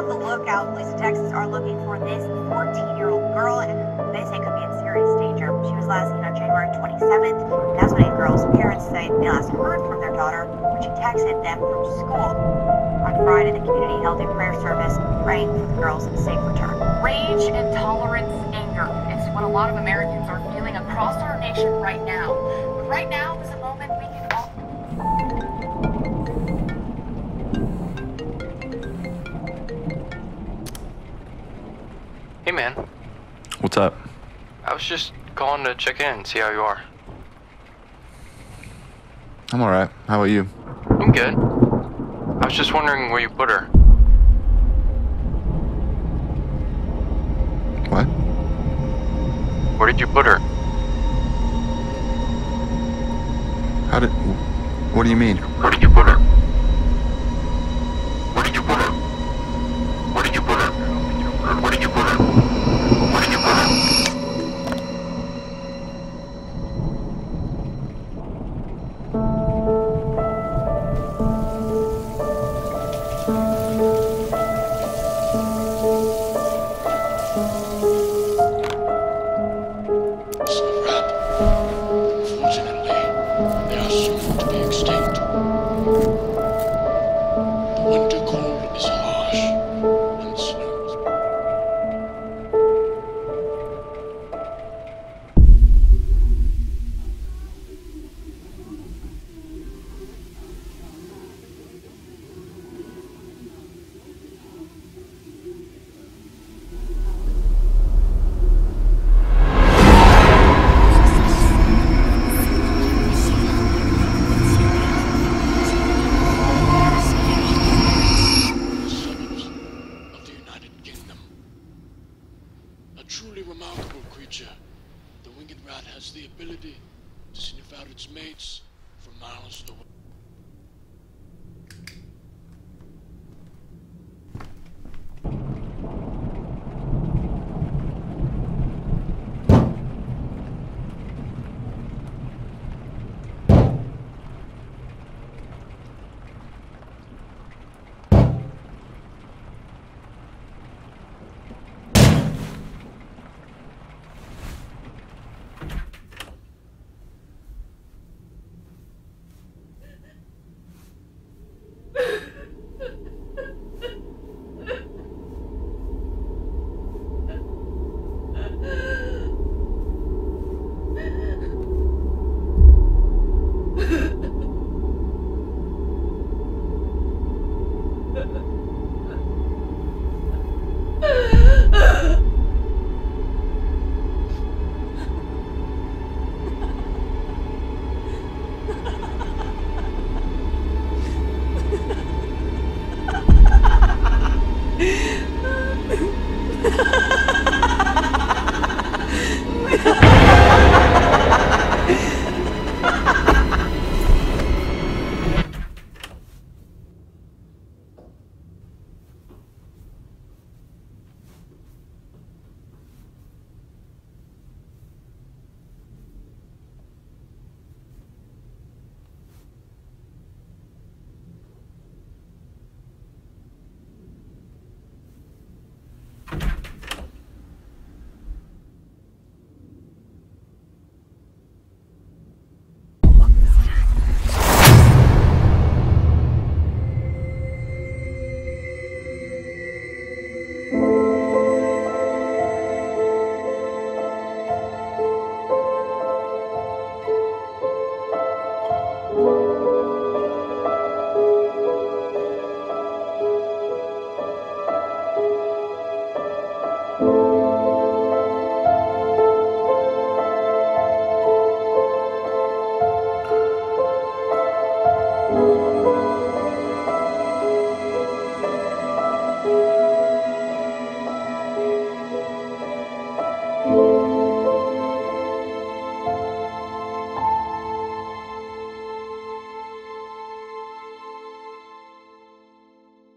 The lookout police in Texas are looking for this 14-year-old girl, and they say could be in serious danger. She was last seen on January 27th. That's when a girl's parents say they last heard from their daughter when she texted them from school. On Friday, the community held a prayer service praying for the girl's safe return. Rage, intolerance, anger. It's what a lot of Americans are feeling across our nation right now. But right now is a moment we can Hey man, What's up? I was just calling to check in, see how you are. I'm alright. How about you? I'm good. I was just wondering where you put her. What? Where did you put her? How did. What do you mean? Where did you put her? Snowrap. Truly remarkable creature, the winged rat has the ability to sniff out its mates from miles away.